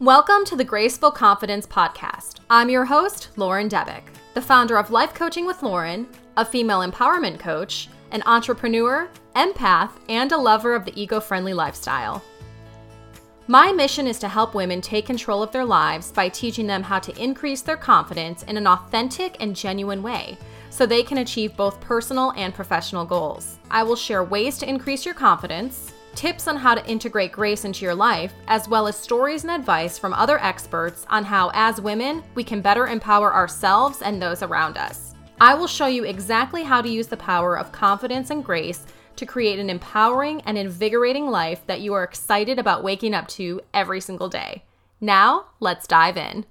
Welcome to the Graceful Confidence Podcast. I'm your host, Lauren Debick, the founder of Life Coaching with Lauren, a female empowerment coach, an entrepreneur, empath, and a lover of the eco friendly lifestyle. My mission is to help women take control of their lives by teaching them how to increase their confidence in an authentic and genuine way so they can achieve both personal and professional goals. I will share ways to increase your confidence, tips on how to integrate grace into your life, as well as stories and advice from other experts on how, as women, we can better empower ourselves and those around us. I will show you exactly how to use the power of confidence and grace to create an empowering and invigorating life that you are excited about waking up to every single day. Now, let's dive in.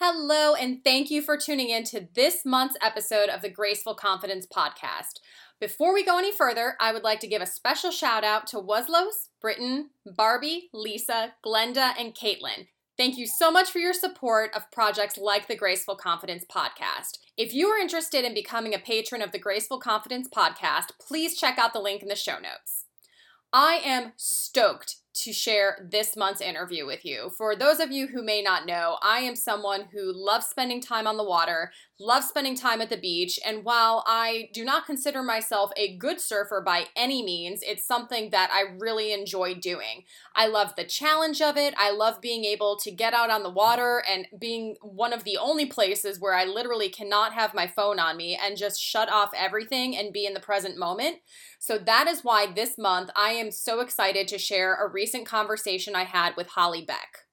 Hello, and thank you for tuning in to this month's episode of the Graceful Confidence Podcast. Before we go any further, I would like to give a special shout out to Wuzlos, Britton, Barbie, Lisa, Glenda, and Caitlin. Thank you so much for your support of projects like the Graceful Confidence Podcast. If you are interested in becoming a patron of the Graceful Confidence Podcast, please check out the link in the show notes. I am stoked to share this month's interview with you. For those of you who may not know, I am someone who loves spending time on the water, loves spending time at the beach, and while I do not consider myself a good surfer by any means, it's something that I really enjoy doing. I love the challenge of it. I love being able to get out on the water and being one of the only places where I literally cannot have my phone on me and just shut off everything and be in the present moment. So that is why this month I am so excited to share a recent conversation I had with Holly Beck.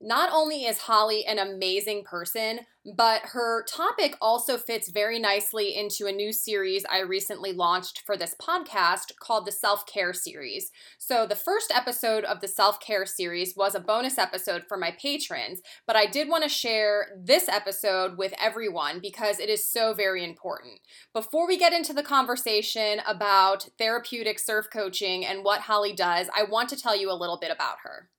Not only is Holly an amazing person, but her topic also fits very nicely into a new series I recently launched for this podcast called the Self Care Series. So, the first episode of the Self Care Series was a bonus episode for my patrons, but I did want to share this episode with everyone because it is so very important. Before we get into the conversation about therapeutic surf coaching and what Holly does, I want to tell you a little bit about her.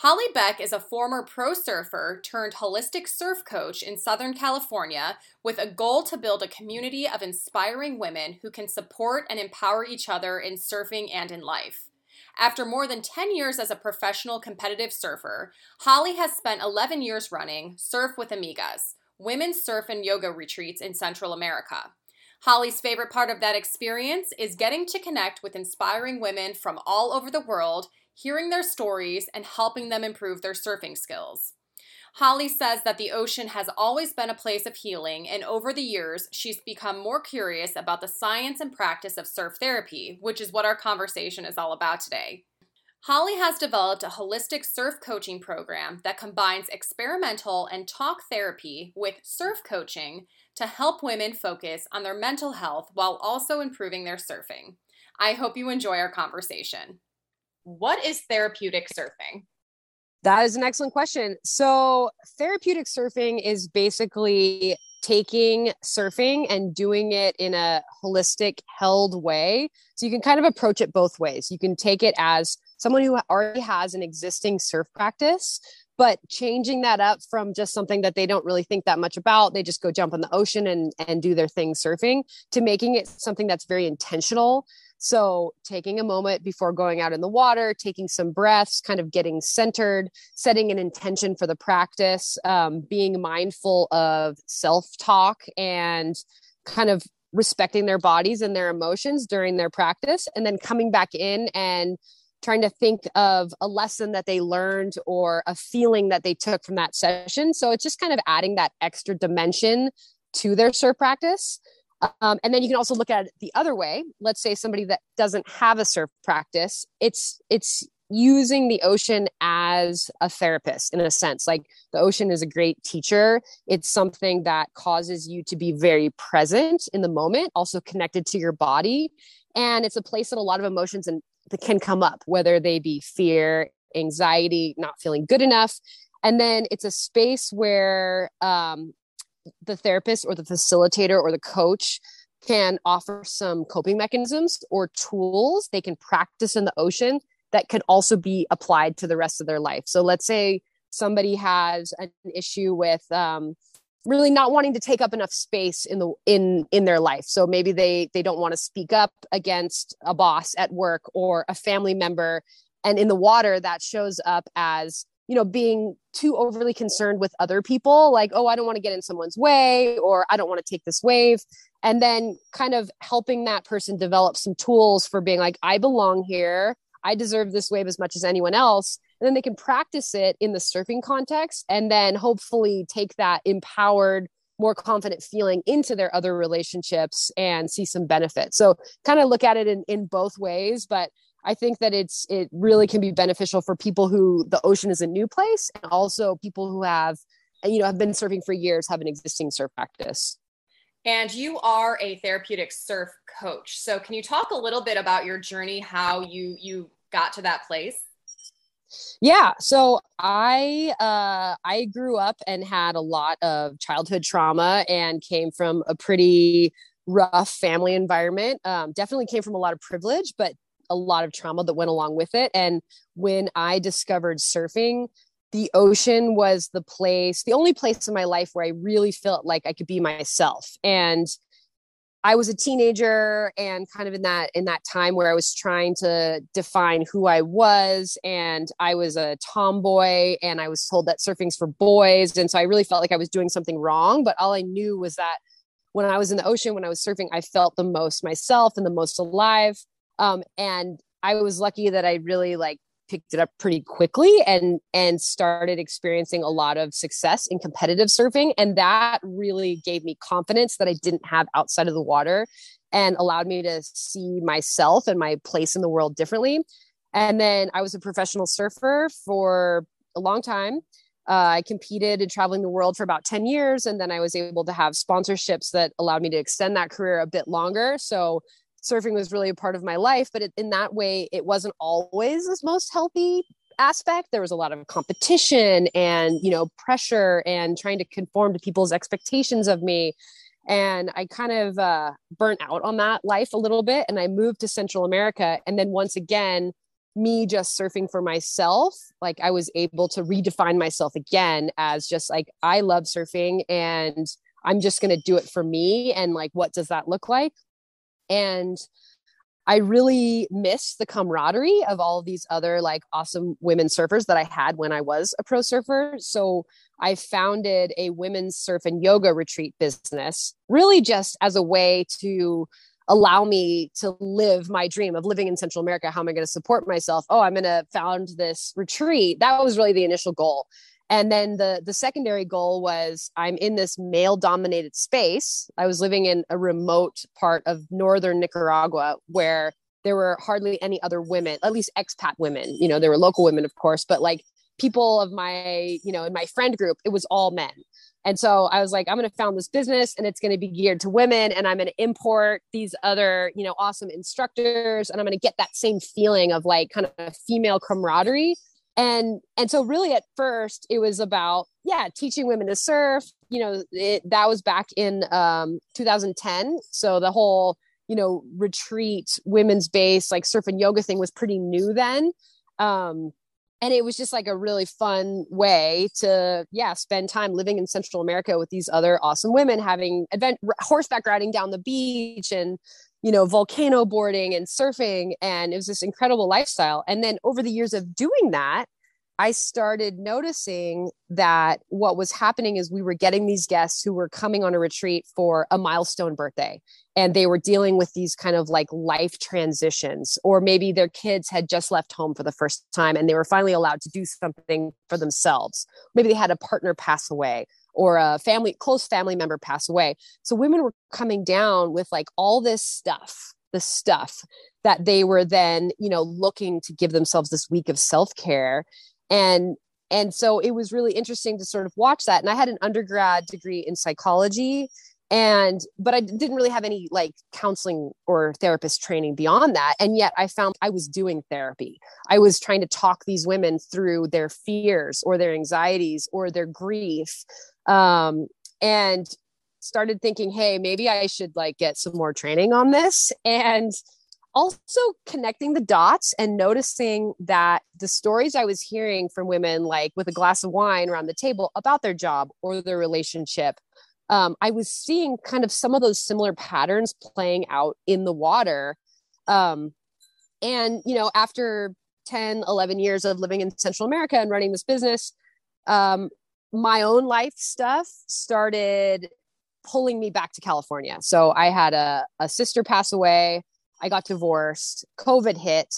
Holly Beck is a former pro surfer turned holistic surf coach in Southern California with a goal to build a community of inspiring women who can support and empower each other in surfing and in life. After more than 10 years as a professional competitive surfer, Holly has spent 11 years running Surf with Amigas, women's surf and yoga retreats in Central America. Holly's favorite part of that experience is getting to connect with inspiring women from all over the world hearing their stories, and helping them improve their surfing skills. Holly says that the ocean has always been a place of healing, and over the years, she's become more curious about the science and practice of surf therapy, which is what our conversation is all about today. Holly has developed a holistic surf coaching program that combines experimental and talk therapy with surf coaching to help women focus on their mental health while also improving their surfing. I hope you enjoy our conversation what is therapeutic surfing? That is an excellent question. So, therapeutic surfing is basically taking surfing and doing it in a holistic, held way. So, you can kind of approach it both ways. You can take it as someone who already has an existing surf practice, but changing that up from just something that they don't really think that much about they just go jump in the ocean and and do their thing surfing to making it something that's very intentional so, taking a moment before going out in the water, taking some breaths, kind of getting centered, setting an intention for the practice, um, being mindful of self talk and kind of respecting their bodies and their emotions during their practice, and then coming back in and trying to think of a lesson that they learned or a feeling that they took from that session. So, it's just kind of adding that extra dimension to their surf practice. Um, and then you can also look at it the other way. Let's say somebody that doesn't have a surf practice, it's it's using the ocean as a therapist in a sense. Like the ocean is a great teacher. It's something that causes you to be very present in the moment, also connected to your body. And it's a place that a lot of emotions and can come up, whether they be fear, anxiety, not feeling good enough. And then it's a space where um, the therapist or the facilitator or the coach can offer some coping mechanisms or tools they can practice in the ocean that could also be applied to the rest of their life. So let's say somebody has an issue with um, really not wanting to take up enough space in the in in their life. So maybe they they don't want to speak up against a boss at work or a family member and in the water that shows up as you know being too overly concerned with other people like oh i don't want to get in someone's way or i don't want to take this wave and then kind of helping that person develop some tools for being like i belong here. I deserve this wave as much as anyone else and then they can practice it in the surfing context and then hopefully take that empowered more confident feeling into their other relationships and see some benefit. So kind of look at it in, in both ways but I think that it's it really can be beneficial for people who the ocean is a new place and also people who have you know have been surfing for years have an existing surf practice. And you are a therapeutic surf coach. So can you talk a little bit about your journey how you you got to that place? Yeah, so I uh I grew up and had a lot of childhood trauma and came from a pretty rough family environment. Um, definitely came from a lot of privilege, but a lot of trauma that went along with it. And when I discovered surfing, the ocean was the place, the only place in my life where I really felt like I could be myself. And I was a teenager and kind of in that in that time where I was trying to define who I was and I was a tomboy and I was told that surfing's for boys and so I really felt like I was doing something wrong but all I knew was that when I was in the ocean when I was surfing I felt the most myself and the most alive um, and I was lucky that I really like picked it up pretty quickly and and started experiencing a lot of success in competitive surfing. And that really gave me confidence that I didn't have outside of the water and allowed me to see myself and my place in the world differently. And then I was a professional surfer for a long time. Uh, I competed in traveling the world for about 10 years and then I was able to have sponsorships that allowed me to extend that career a bit longer. So surfing was really a part of my life but it, in that way it wasn't always the most healthy aspect. There was a lot of competition and you know pressure and trying to conform to people's expectations of me. And i kind of uh, burnt out on that life a little bit and i moved to central america. And then once again me just surfing for myself like i was able to redefine myself again as just like i love surfing and i'm just going to do it for me. And like what does that look like and I really miss the camaraderie of all of these other like awesome women surfers that I had when I was a pro surfer. So I founded a women's surf and yoga retreat business, really just as a way to allow me to live my dream of living in Central America. How am I going to support myself? Oh, I'm going to found this retreat. That was really the initial goal and then the the secondary goal was i'm in this male dominated space. I was living in a remote part of northern nicaragua where there were hardly any other women at least expat women. You know there were local women of course but like people of my you know in my friend group it was all men. And so i was like i'm going to found this business and it's going to be geared to women and i'm going to import these other you know awesome instructors and i'm going to get that same feeling of like kind of female camaraderie and and so really at first it was about yeah teaching women to surf you know it, that was back in um 2010 so the whole you know retreat women's base like surf and yoga thing was pretty new then. Um and it was just like a really fun way to yeah spend time living in central america with these other awesome women having event horseback riding down the beach and you know, volcano boarding and surfing. And it was this incredible lifestyle. And then over the years of doing that, I started noticing that what was happening is we were getting these guests who were coming on a retreat for a milestone birthday and they were dealing with these kind of like life transitions or maybe their kids had just left home for the first time and they were finally allowed to do something for themselves maybe they had a partner pass away or a family close family member pass away. So women were coming down with like all this stuff the stuff that they were then you know looking to give themselves this week of self-care. And and so it was really interesting to sort of watch that. And i had an undergrad degree in psychology and but i didn't really have any like counseling or therapist training beyond that. And yet i found i was doing therapy. I was trying to talk these women through their fears or their anxieties or their grief um, and started thinking hey maybe i should like get some more training on this and also connecting the dots and noticing that the stories I was hearing from women, like with a glass of wine around the table about their job or their relationship, um, I was seeing kind of some of those similar patterns playing out in the water. Um, and, you know, after 10, 11 years of living in Central America and running this business, um, my own life stuff started pulling me back to California. So I had a, a sister pass away. I got divorced. COVID hit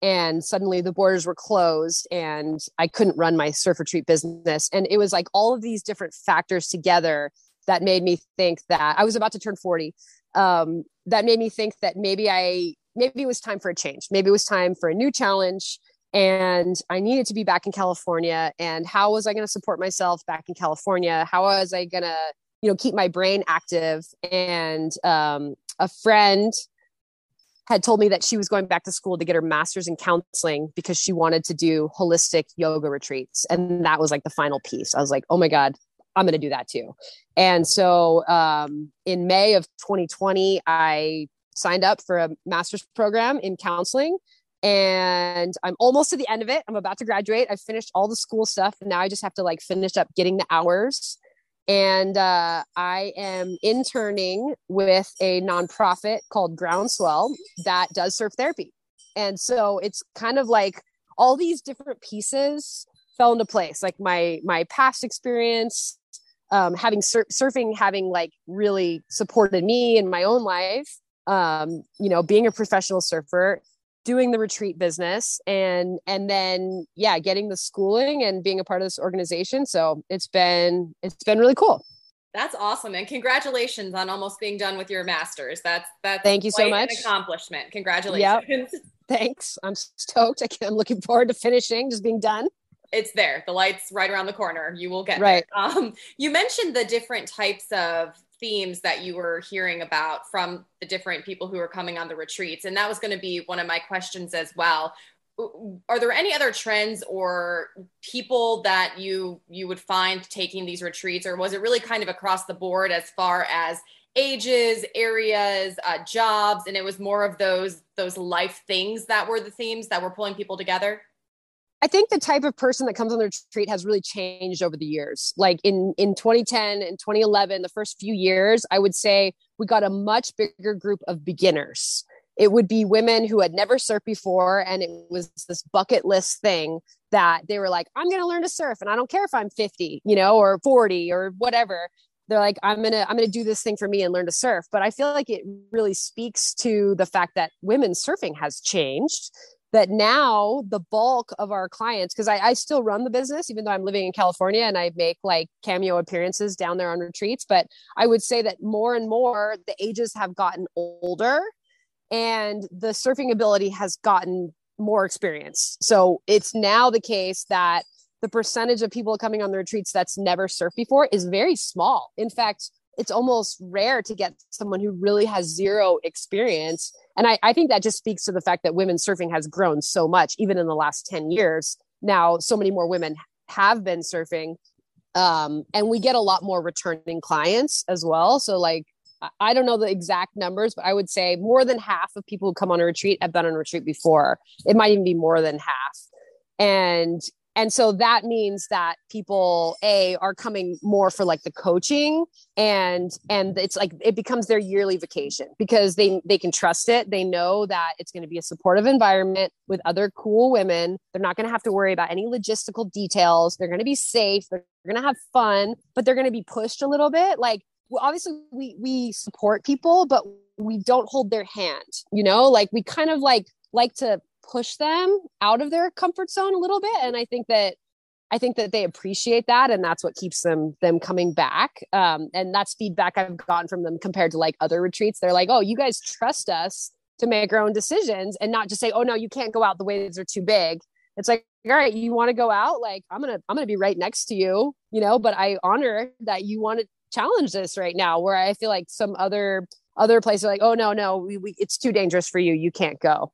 and suddenly the borders were closed and I couldn't run my surf retreat business. And it was like all of these different factors together that made me think that I was about to turn 40. Um, that made me think that maybe I, maybe it was time for a change. Maybe it was time for a new challenge. And I needed to be back in California. And how was I going to support myself back in California? How was I going to, you know, keep my brain active? And um, a friend had told me that she was going back to school to get her master's in counseling because she wanted to do holistic yoga retreats. And that was like the final piece. I was like, oh my God, I'm going to do that too. And so um, in May of 2020, I signed up for a master's program in counseling. And I'm almost to the end of it. I'm about to graduate. I've finished all the school stuff. And now I just have to like finish up getting the hours and uh, I am interning with a nonprofit called Groundswell that does surf therapy. And so it's kind of like all these different pieces fell into place, like my my past experience, um, having sur- surfing, having like really supported me in my own life. Um, you know, being a professional surfer, doing the retreat business and and then yeah getting the schooling and being a part of this organization. So it's been it's been really cool. That's awesome and congratulations on almost being done with your masters. That's that's thank you so much. accomplishment. Congratulations. Yep. thanks. I'm stoked. I'm looking forward to finishing just being done. It's there. The lights right around the corner. You will get right. There. um you mentioned the different types of themes that you were hearing about from the different people who are coming on the retreats. And that was going to be one of my questions as well. Are there any other trends or people that you you would find taking these retreats, or was it really kind of across the board as far as ages, areas, uh, jobs, and it was more of those those life things that were the themes that were pulling people together? I think the type of person that comes on the retreat has really changed over the years. Like in in 2010 and 2011, the first few years, I would say we got a much bigger group of beginners. It would be women who had never surfed before, and it was this bucket list thing that they were like, "I'm going to learn to surf, and I don't care if I'm 50, you know, or 40 or whatever." They're like, "I'm gonna I'm gonna do this thing for me and learn to surf." But I feel like it really speaks to the fact that women's surfing has changed that now the bulk of our clients because I, I, still run the business even though i'm living in california and i make like cameo appearances down there on retreats but i would say that more and more the ages have gotten older and the surfing ability has gotten more experience. So it's now the case that the percentage of people coming on the retreats that's never surfed before is very small. In fact it's almost rare to get someone who really has zero experience. And I, I think that just speaks to the fact that women's surfing has grown so much, even in the last 10 years. Now, so many more women have been surfing. Um, and we get a lot more returning clients as well. So, like, I don't know the exact numbers, but I would say more than half of people who come on a retreat have been on a retreat before. It might even be more than half. And and so that means that people a are coming more for like the coaching and and it's like it becomes their yearly vacation because they they can trust it. They know that it's going to be a supportive environment with other cool women. They're not going to have to worry about any logistical details. They're going to be safe. They're going to have fun but they're going to be pushed a little bit. Like obviously we we support people but we don't hold their hand you know? Like we kind of like like to push them out of their comfort zone a little bit. And i think that i think that they appreciate that and that's what keeps them them coming back. Um, and that's feedback i've gotten from them compared to like other retreats. They're like oh you guys trust us to make our own decisions and not just say oh no you can't go out. The waves are too big it's like all right you want to go out? Like i'm gonna i'm gonna be right next to you you know but i honor that you want to challenge this right now where i feel like some other other places like oh no no we, we, it's too dangerous for you. You can't go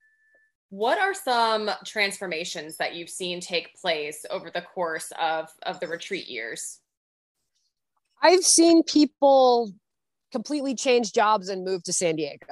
what are some transformations that you've seen take place over the course of, of the retreat years? I've seen people completely change jobs and move to San Diego.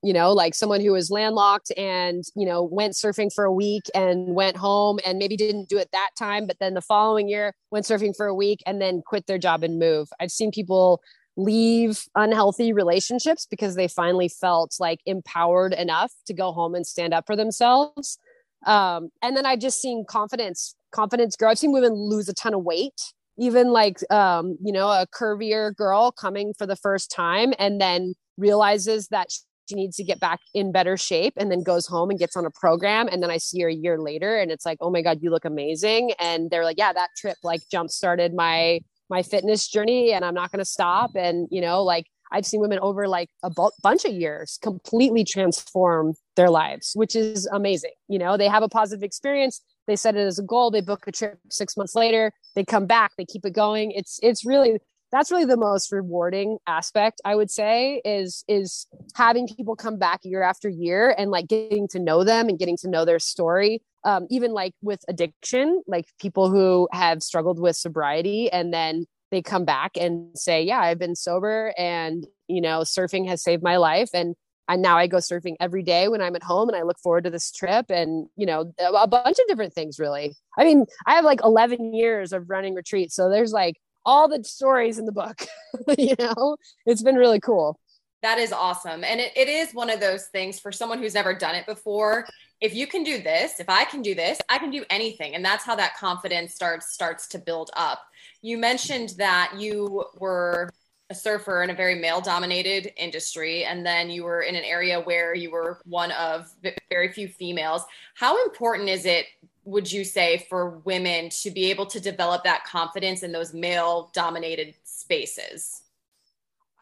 You know, like someone who was landlocked and, you know, went surfing for a week and went home and maybe didn't do it that time, but then the following year went surfing for a week and then quit their job and move. I've seen people leave unhealthy relationships because they finally felt like empowered enough to go home and stand up for themselves. Um, and then I've just seen confidence, confidence grow. I've seen women lose a ton of weight, even like, um, you know, a curvier girl coming for the first time and then realizes that she needs to get back in better shape and then goes home and gets on a program. And then I see her a year later and it's like, oh my God, you look amazing. And they're like, yeah, that trip like jump started my, my fitness journey and I'm not going to stop. And, you know, like I've seen women over like a bu- bunch of years completely transform their lives, which is amazing. You know, they have a positive experience. They set it as a goal. They book a trip six months later. They come back. They keep it going. It's it's really that's really the most rewarding aspect i would say is is having people come back year after year and like getting to know them and getting to know their story um, even like with addiction like people who have struggled with sobriety and then they come back and say, Yeah, I've been sober and, you know, surfing has saved my life. And and now I go surfing every day when I'm at home and I look forward to this trip and, you know, a bunch of different things really. I mean, I have like 11 years of running retreats. So there's like all the stories in the book, you know, it's been really cool. That is awesome. And it, it is one of those things for someone who's never done it before. If you can do this, if I can do this, I can do anything. And that's how that confidence starts starts to build up. You mentioned that you were a surfer in a very male dominated industry and then you were in an area where you were one of very few females how important is it would you say for women to be able to develop that confidence in those male dominated spaces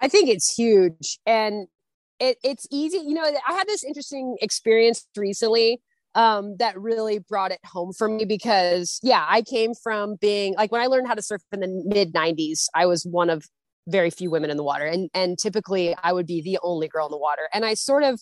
i think it's huge and it, it's easy you know i had this interesting experience recently um, that really brought it home for me because yeah i came from being like when i learned how to surf in the mid 90s i was one of very few women in the water and and typically i would be the only girl in the water. And i sort of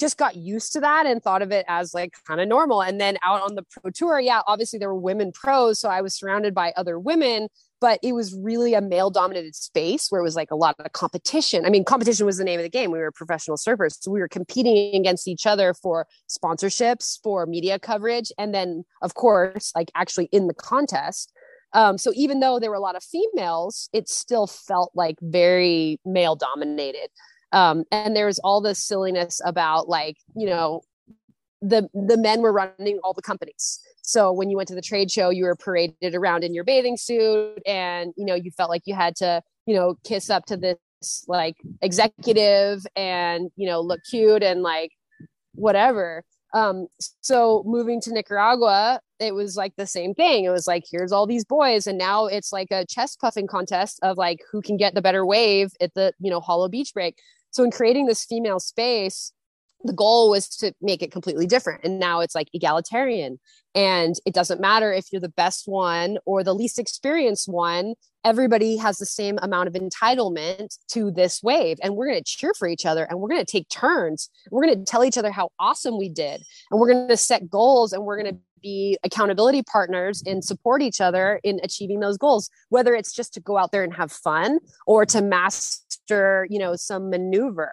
just got used to that and thought of it as like kind of normal and then out on the pro tour yeah obviously there were women pros so i was surrounded by other women but it was really a male dominated space where it was like a lot of competition. I mean, competition was the name of the game. We were professional surfers. So we were competing against each other for sponsorships, for media coverage, and then, of course, like actually in the contest. Um, so even though there were a lot of females, it still felt like very male dominated. Um, and there was all this silliness about like, you know, the the men were running all the companies so when you went to the trade show, you were paraded around in your bathing suit and, you know, you felt like you had to, you know, kiss up to this like executive and, you know, look cute and like whatever. Um, so moving to Nicaragua, it was like the same thing. It was like, here's all these boys. And now it's like a chest puffing contest of like who can get the better wave at the, you know, hollow beach break. So in creating this female space, the goal was to make it completely different. And now it's like egalitarian. And it doesn't matter if you're the best one or the least experienced one, everybody has the same amount of entitlement to this wave. And we're going to cheer for each other and we're going to take turns. We're going to tell each other how awesome we did. And we're going to set goals and we're going to be accountability partners and support each other in achieving those goals whether it's just to go out there and have fun or to master you know some maneuver.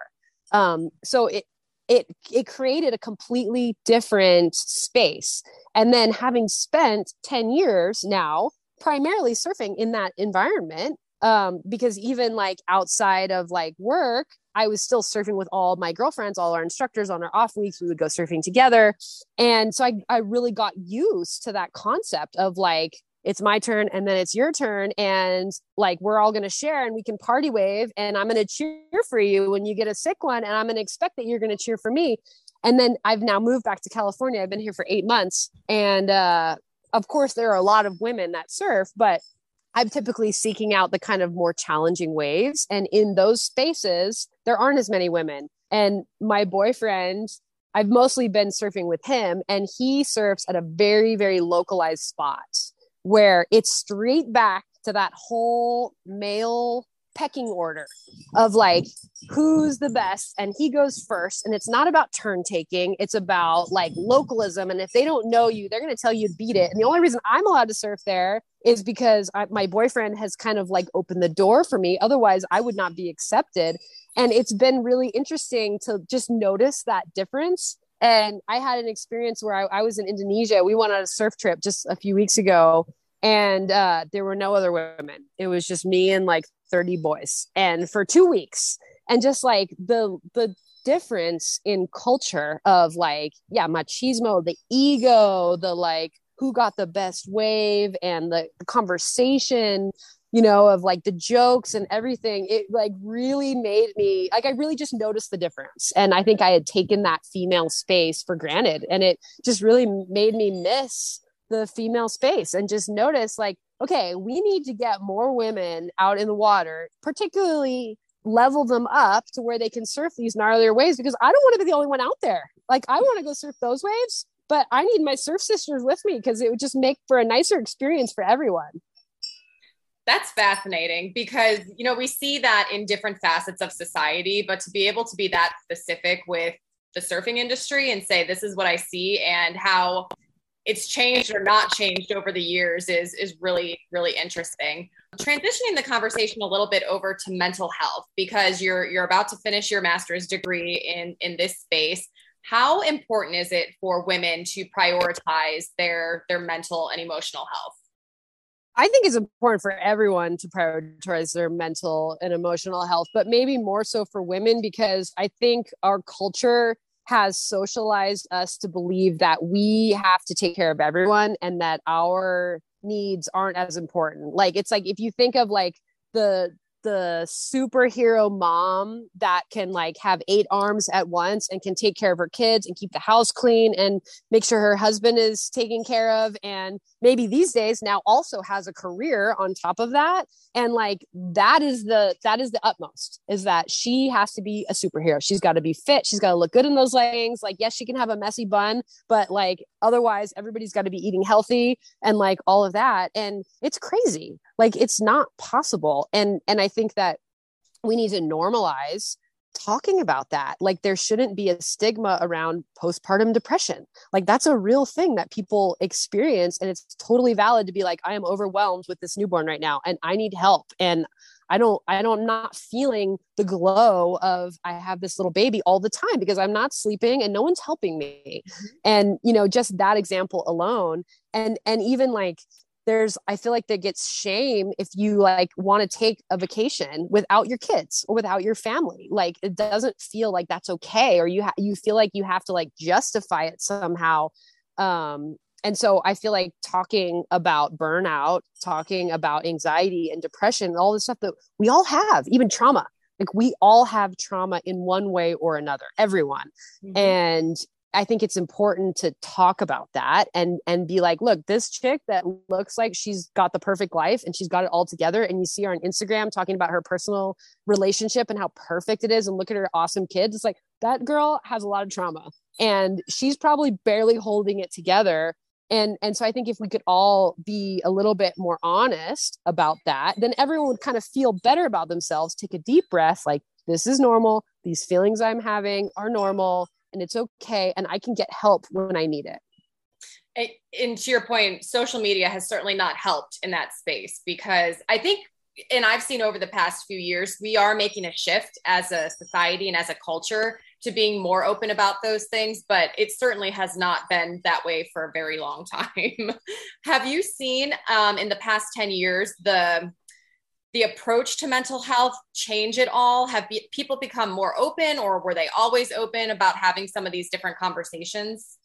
Um, so it, it it created a completely different space. And then having spent 10 years now primarily surfing in that environment um, because even like outside of like work i was still surfing with all my girlfriends all our instructors on our off weeks. We would go surfing together. And so i, I really got used to that concept of like it's my turn and then it's your turn and like we're all going to share and we can party wave and i'm going to cheer for you when you get a sick one and i'm going to expect that you're going to cheer for me. And then i've now moved back to california. I've been here for eight months and uh, of course there are a lot of women that surf but i'm typically seeking out the kind of more challenging waves and in those spaces there aren't as many women. And my boyfriend I've mostly been surfing with him, and he surfs at a very, very localized spot where it's straight back to that whole male pecking order of like who's the best and he goes first. And it's not about turn taking it's about like localism. And if they don't know you they're going to tell you to beat it. And the only reason i'm allowed to surf there is because I, my boyfriend has kind of like opened the door for me. Otherwise i would not be accepted. And it's been really interesting to just notice that difference and I had an experience where I, I, was in Indonesia. We went on a surf trip just a few weeks ago, and uh, there were no other women. It was just me and like 30 boys, and for two weeks. And just like the the difference in culture of like yeah machismo the ego the like who got the best wave and the, the conversation you know of like the jokes and everything it like really made me like i really just noticed the difference and i think i had taken that female space for granted and it just really made me miss the female space and just notice like okay we need to get more women out in the water particularly level them up to where they can surf these gnarlier waves because I don't want to be the only one out there. Like I want to go surf those waves, but I need my surf sisters with me because it would just make for a nicer experience for everyone. That's fascinating because you know we see that in different facets of society, but to be able to be that specific with the surfing industry and say this is what I see and how it's changed or not changed over the years is is really really interesting. Transitioning the conversation a little bit over to mental health because you're you're about to finish your master's degree in in this space. How important is it for women to prioritize their their mental and emotional health I think it's important for everyone to prioritize their mental and emotional health, but maybe more so for women because I think our culture has socialized us to believe that we have to take care of everyone and that our needs aren't as important. Like it's like if you think of like the the superhero mom that can like have eight arms at once and can take care of her kids and keep the house clean and make sure her husband is taken care of and maybe these days now also has a career on top of that. And like that is the that is the utmost is that she has to be a superhero. She's got to be fit. She's got to look good in those leggings. Like yes she can have a messy bun but like otherwise everybody's got to be eating healthy and like all of that. And it's crazy. Like it's not possible. And and i think that we need to normalize talking about that. Like there shouldn't be a stigma around postpartum depression. Like that's a real thing that people experience and it's totally valid to be like I am overwhelmed with this newborn right now and I need help and I don't I don't I'm not feeling the glow of I have this little baby all the time because I'm not sleeping and no one's helping me. Mm-hmm. And you know just that example alone and and even like there's i feel like there gets shame if you like want to take a vacation without your kids or without your family. Like it doesn't feel like that's okay or you ha- you feel like you have to like justify it somehow. Um and so i feel like talking about burnout talking about anxiety and depression all the stuff that we all have even trauma. Like we all have trauma in one way or another everyone. Mm-hmm. and I think it's important to talk about that and and be like, look, this chick that looks like she's got the perfect life and she's got it all together, and you see her on Instagram talking about her personal relationship and how perfect it is, and look at her awesome kids. It's like that girl has a lot of trauma, and she's probably barely holding it together. And and so I think if we could all be a little bit more honest about that, then everyone would kind of feel better about themselves. Take a deep breath, like this is normal. These feelings I'm having are normal and it's okay and I can get help when I need it. And to your point, social media has certainly not helped in that space because I think, and I've seen over the past few years, we are making a shift as a society and as a culture to being more open about those things, but it certainly has not been that way for a very long time. Have you seen um, in the past 10 years the the approach to mental health change at all? Have be- people become more open, or were they always open about having some of these different conversations?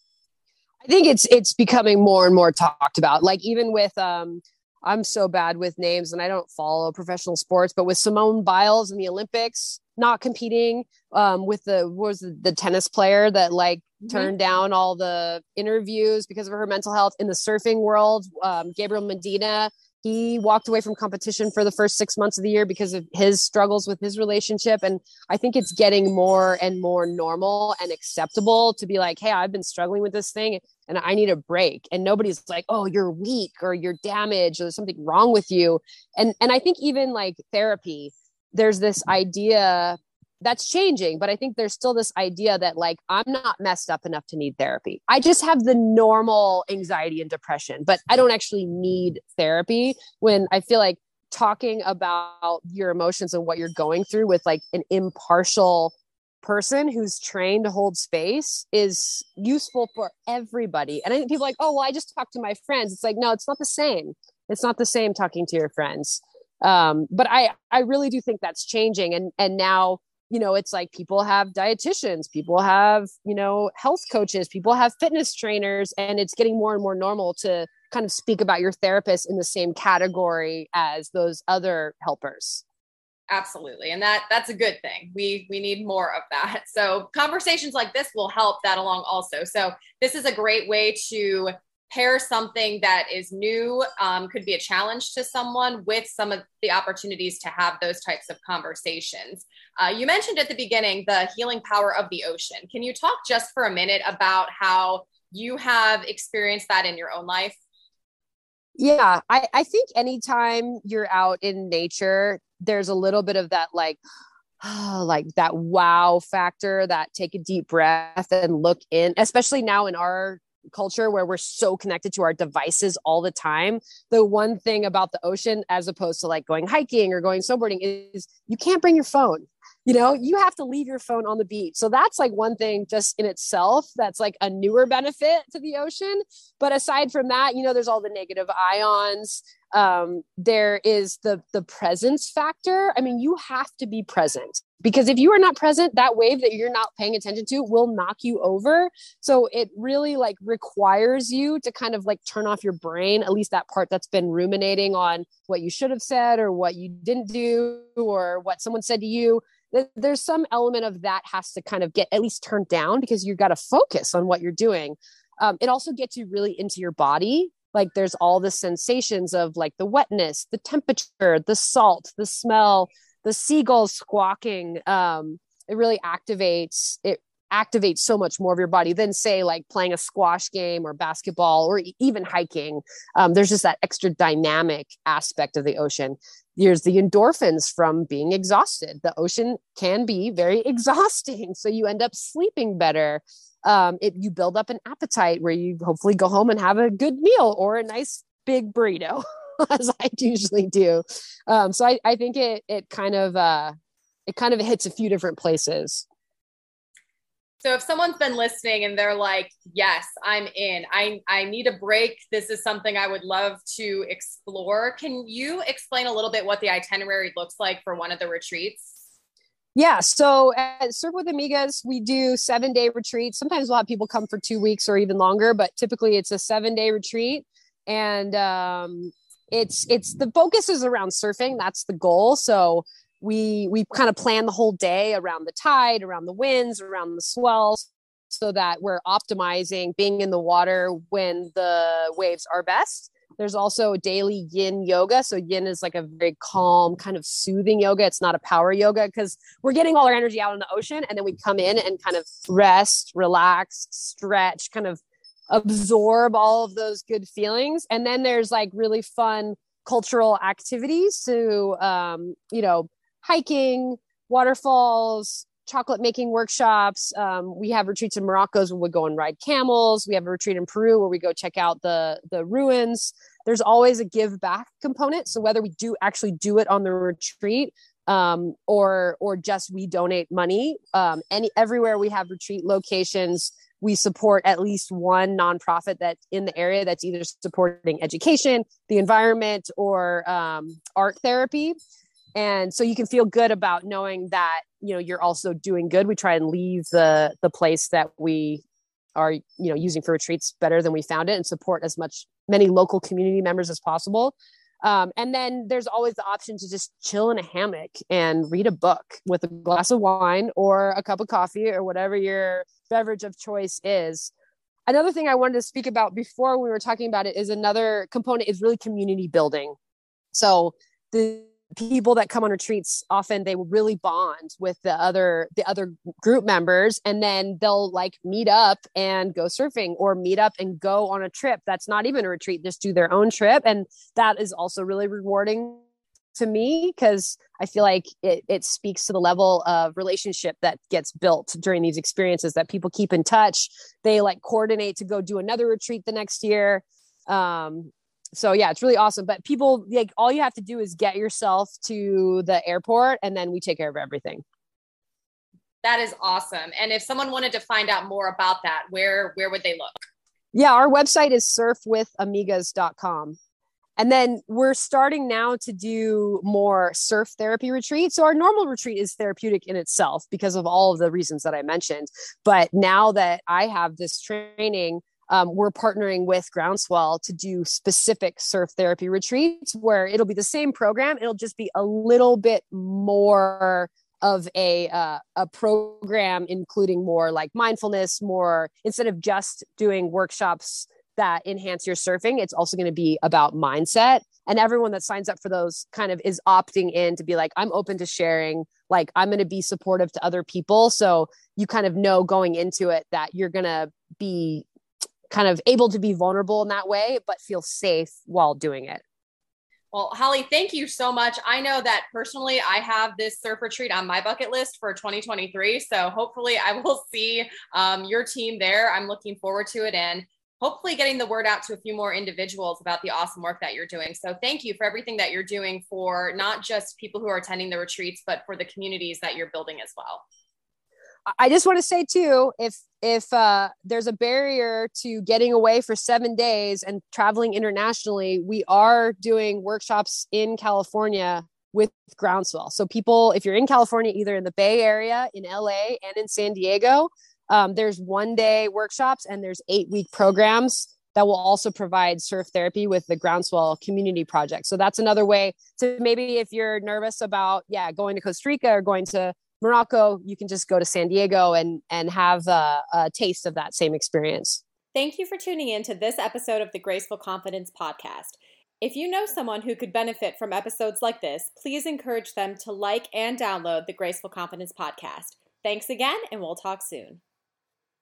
I think it's it's becoming more and more talked about. Like even with um, I'm so bad with names, and I don't follow professional sports, but with Simone Biles in the Olympics, not competing um, with the was the, the, tennis player that like mm-hmm. turned down all the interviews because of her mental health in the surfing world. Um, Gabriel Medina he walked away from competition for the first six months of the year because of his struggles with his relationship. And I think it's getting more and more normal and acceptable to be like, hey, I've been struggling with this thing and I need a break. And nobody's like, oh, you're weak or you're damaged or there's something wrong with you. And and I think even like therapy, there's this idea that's changing but i think there's still this idea that like i'm not messed up enough to need therapy. I just have the normal anxiety and depression but i don't actually need therapy when i feel like talking about your emotions and what you're going through with like an impartial person who's trained to hold space is useful for everybody. And i think people like oh well i just talk to my friends. It's like no it's not the same. It's not the same talking to your friends. Um, but i i really do think that's changing. And and now you know, it's like people have dietitians, people have, you know, health coaches, people have fitness trainers, and it's getting more and more normal to kind of speak about your therapist in the same category as those other helpers. Absolutely. And that that's a good thing. We we need more of that. So conversations like this will help that along also. So this is a great way to pair something that is new um, could be a challenge to someone with some of the opportunities to have those types of conversations. Uh, you mentioned at the beginning the healing power of the ocean. Can you talk just for a minute about how you have experienced that in your own life? Yeah I, I think anytime you're out in nature there's a little bit of that like Oh, like that wow factor that take a deep breath and look in especially now in our culture where we're so connected to our devices all the time the one thing about the ocean as opposed to like going hiking or going snowboarding is you can't bring your phone. You know you have to leave your phone on the beach. So that's like one thing just in itself that's like a newer benefit to the ocean. But aside from that you know there's all the negative ions. Um, there is the the presence factor. I mean you have to be present because if you are not present that wave that you're not paying attention to will knock you over. So it really like requires you to kind of like turn off your brain at least that part that's been ruminating on what you should have said or what you didn't do or what someone said to you. There's some element of that has to kind of get at least turned down because you've got to focus on what you're doing. Um, it also gets you really into your body. Like there's all the sensations of like the wetness the temperature the salt the smell the seagulls squawking um, it really activates it activates so much more of your body than say like playing a squash game or basketball or even hiking. Um, there's just that extra dynamic aspect of the ocean. There's the endorphins from being exhausted. The ocean can be very exhausting so you end up sleeping better. Um, it, you build up an appetite where you hopefully go home and have a good meal or a nice big burrito as i usually do um, so I, I think it it kind of uh, it kind of hits a few different places so if someone's been listening and they're like, "Yes, I'm in. I I need a break. This is something I would love to explore." Can you explain a little bit what the itinerary looks like for one of the retreats? Yeah, so at Surf with Amigas, we do seven day retreats. Sometimes we'll have people come for two weeks or even longer, but typically it's a seven day retreat. And um, it's it's the focus is around surfing. That's the goal. So we we kind of plan the whole day around the tide around the winds around the swells so that we're optimizing being in the water when the waves are best there's also daily yin yoga so yin is like a very calm kind of soothing yoga it's not a power yoga because we're getting all our energy out in the ocean and then we come in and kind of rest relax stretch kind of absorb all of those good feelings and then there's like really fun cultural activities So, um, you know hiking, waterfalls, chocolate making workshops. Um, we have retreats in Morocco where we go and ride camels. We have a retreat in Peru where we go check out the the ruins. There's always a give back component. So whether we do actually do it on the retreat um, or or just we donate money, um, any everywhere we have retreat locations. We support at least one nonprofit that's in the area that's either supporting education, the environment, or um, art therapy. And so you can feel good about knowing that you know you're also doing good. We try and leave the the place that we are you know using for retreats better than we found it and support as much many local community members as possible. Um, and then there's always the option to just chill in a hammock and read a book with a glass of wine or a cup of coffee or whatever your beverage of choice is. Another thing i wanted to speak about before we were talking about it is another component is really community building. So the people that come on retreats often they really bond with the other the other group members and then they'll like meet up and go surfing or meet up and go on a trip that's not even a retreat just do their own trip. And that is also really rewarding to me because I feel like it, it speaks to the level of relationship that gets built during these experiences that people keep in touch. They like coordinate to go do another retreat the next year. Um, so yeah, it's really awesome. But people like all you have to do is get yourself to the airport and then we take care of everything. That is awesome. And if someone wanted to find out more about that, where where would they look? Yeah, our website is surfwithamigas.com. and then we're starting now to do more surf therapy retreats. So our normal retreat is therapeutic in itself because of all of the reasons that I mentioned. But now that I have this training, um, we're partnering with Groundswell to do specific surf therapy retreats where it'll be the same program. It'll just be a little bit more of a uh, a program including more like mindfulness more instead of just doing workshops that enhance your surfing it's also going to be about mindset and everyone that signs up for those kind of is opting in to be like i'm open to sharing like i'm going to be supportive to other people so you kind of know going into it that you're going to be kind of able to be vulnerable in that way but feel safe while doing it well, Holly, thank you so much. I know that personally, I have this surf retreat on my bucket list for 2023. So hopefully, I will see um, your team there. I'm looking forward to it and hopefully getting the word out to a few more individuals about the awesome work that you're doing. So thank you for everything that you're doing for not just people who are attending the retreats, but for the communities that you're building as well. I just want to say too, if if uh, there's a barrier to getting away for seven days and traveling internationally, we are doing workshops in California with Groundswell. So people, if you're in California, either in the Bay Area, in LA, and in San Diego, um, there's one day workshops and there's eight week programs that will also provide surf therapy with the Groundswell Community Project. So that's another way to maybe if you're nervous about yeah going to Costa Rica or going to Morocco, you can just go to San Diego and and have a, a taste of that same experience. Thank you for tuning in to this episode of the Graceful Confidence podcast. If you know someone who could benefit from episodes like this, please encourage them to like and download the Graceful Confidence podcast. Thanks again, and we'll talk soon.